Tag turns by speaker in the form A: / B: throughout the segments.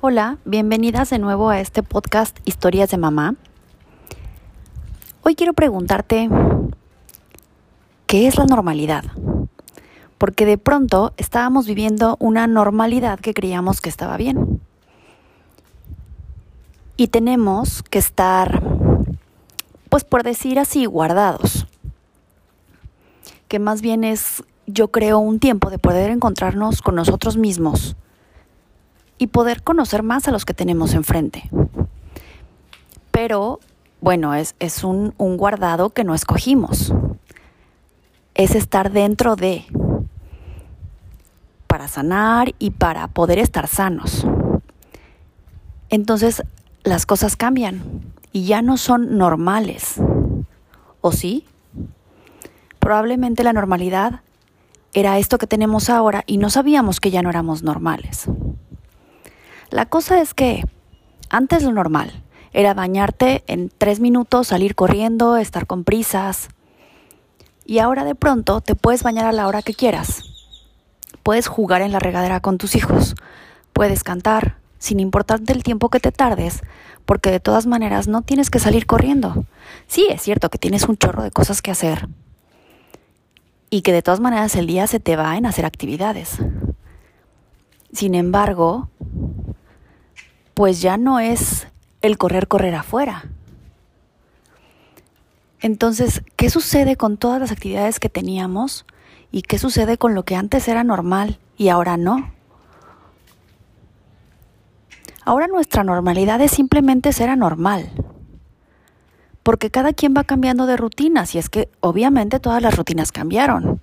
A: Hola, bienvenidas de nuevo a este podcast Historias de Mamá. Hoy quiero preguntarte, ¿qué es la normalidad? Porque de pronto estábamos viviendo una normalidad que creíamos que estaba bien. Y tenemos que estar, pues por decir así, guardados. Que más bien es, yo creo, un tiempo de poder encontrarnos con nosotros mismos y poder conocer más a los que tenemos enfrente. Pero, bueno, es, es un, un guardado que no escogimos. Es estar dentro de, para sanar y para poder estar sanos. Entonces, las cosas cambian y ya no son normales. ¿O sí? Probablemente la normalidad era esto que tenemos ahora y no sabíamos que ya no éramos normales. La cosa es que antes lo normal era bañarte en tres minutos, salir corriendo, estar con prisas. Y ahora de pronto te puedes bañar a la hora que quieras. Puedes jugar en la regadera con tus hijos. Puedes cantar, sin importarte el tiempo que te tardes, porque de todas maneras no tienes que salir corriendo. Sí, es cierto que tienes un chorro de cosas que hacer. Y que de todas maneras el día se te va en hacer actividades. Sin embargo, pues ya no es el correr, correr afuera. Entonces, ¿qué sucede con todas las actividades que teníamos y qué sucede con lo que antes era normal y ahora no? Ahora nuestra normalidad es simplemente ser anormal. Porque cada quien va cambiando de rutinas y es que obviamente todas las rutinas cambiaron.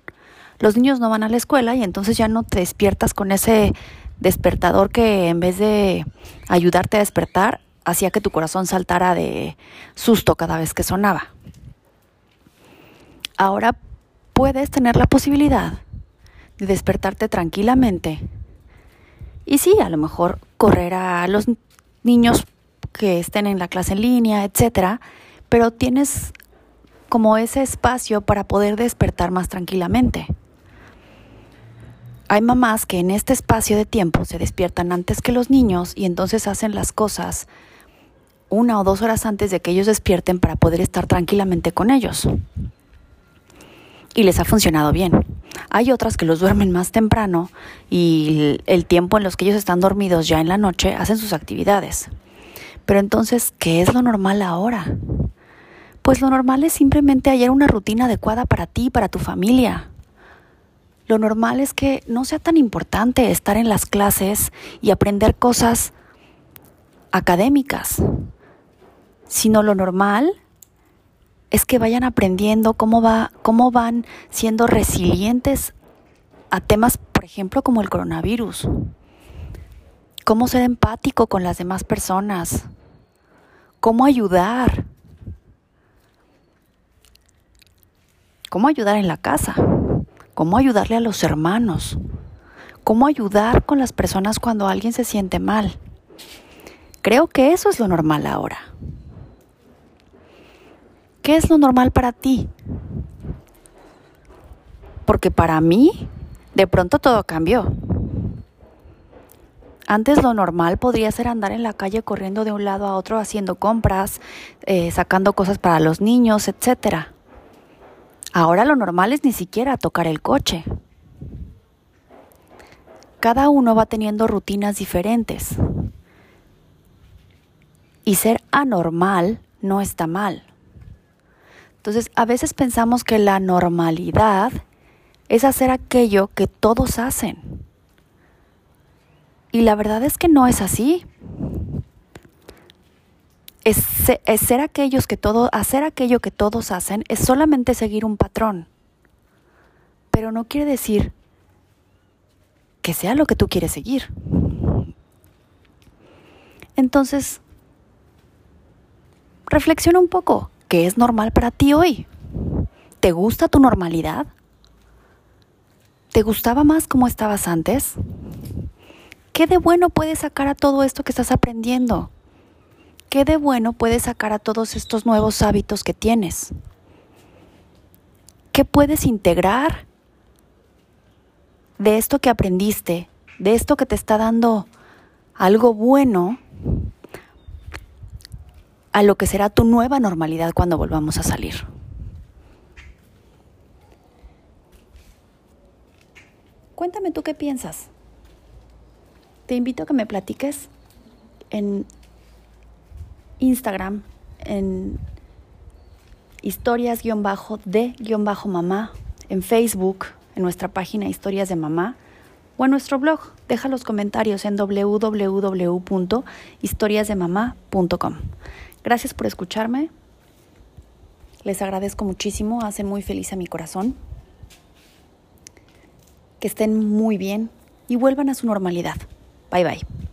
A: Los niños no van a la escuela y entonces ya no te despiertas con ese despertador que en vez de ayudarte a despertar, hacía que tu corazón saltara de susto cada vez que sonaba. Ahora puedes tener la posibilidad de despertarte tranquilamente. Y sí, a lo mejor correr a los niños que estén en la clase en línea, etcétera, pero tienes como ese espacio para poder despertar más tranquilamente. Hay mamás que en este espacio de tiempo se despiertan antes que los niños y entonces hacen las cosas una o dos horas antes de que ellos despierten para poder estar tranquilamente con ellos. Y les ha funcionado bien. Hay otras que los duermen más temprano y el tiempo en los que ellos están dormidos ya en la noche hacen sus actividades. Pero entonces, ¿qué es lo normal ahora? Pues lo normal es simplemente hallar una rutina adecuada para ti y para tu familia. Lo normal es que no sea tan importante estar en las clases y aprender cosas académicas, sino lo normal es que vayan aprendiendo cómo, va, cómo van siendo resilientes a temas, por ejemplo, como el coronavirus. Cómo ser empático con las demás personas. Cómo ayudar. Cómo ayudar en la casa cómo ayudarle a los hermanos, cómo ayudar con las personas cuando alguien se siente mal. Creo que eso es lo normal ahora. ¿Qué es lo normal para ti? Porque para mí, de pronto todo cambió. Antes lo normal podría ser andar en la calle corriendo de un lado a otro haciendo compras, eh, sacando cosas para los niños, etcétera. Ahora lo normal es ni siquiera tocar el coche. Cada uno va teniendo rutinas diferentes. Y ser anormal no está mal. Entonces, a veces pensamos que la normalidad es hacer aquello que todos hacen. Y la verdad es que no es así es, ser aquellos que todo, hacer aquello que todos hacen es solamente seguir un patrón. Pero no quiere decir que sea lo que tú quieres seguir. Entonces, reflexiona un poco. ¿Qué es normal para ti hoy? ¿Te gusta tu normalidad? ¿Te gustaba más como estabas antes? ¿Qué de bueno puedes sacar a todo esto que estás aprendiendo? ¿Qué de bueno puedes sacar a todos estos nuevos hábitos que tienes? ¿Qué puedes integrar de esto que aprendiste, de esto que te está dando algo bueno a lo que será tu nueva normalidad cuando volvamos a salir. Cuéntame tú qué piensas. Te invito a que me platiques en Instagram, en historias-de-mamá, en Facebook, en nuestra página Historias de Mamá o en nuestro blog. Deja los comentarios en www.historiasdemamá.com. Gracias por escucharme. Les agradezco muchísimo, hacen muy feliz a mi corazón. Que estén muy bien y vuelvan a su normalidad. Bye bye.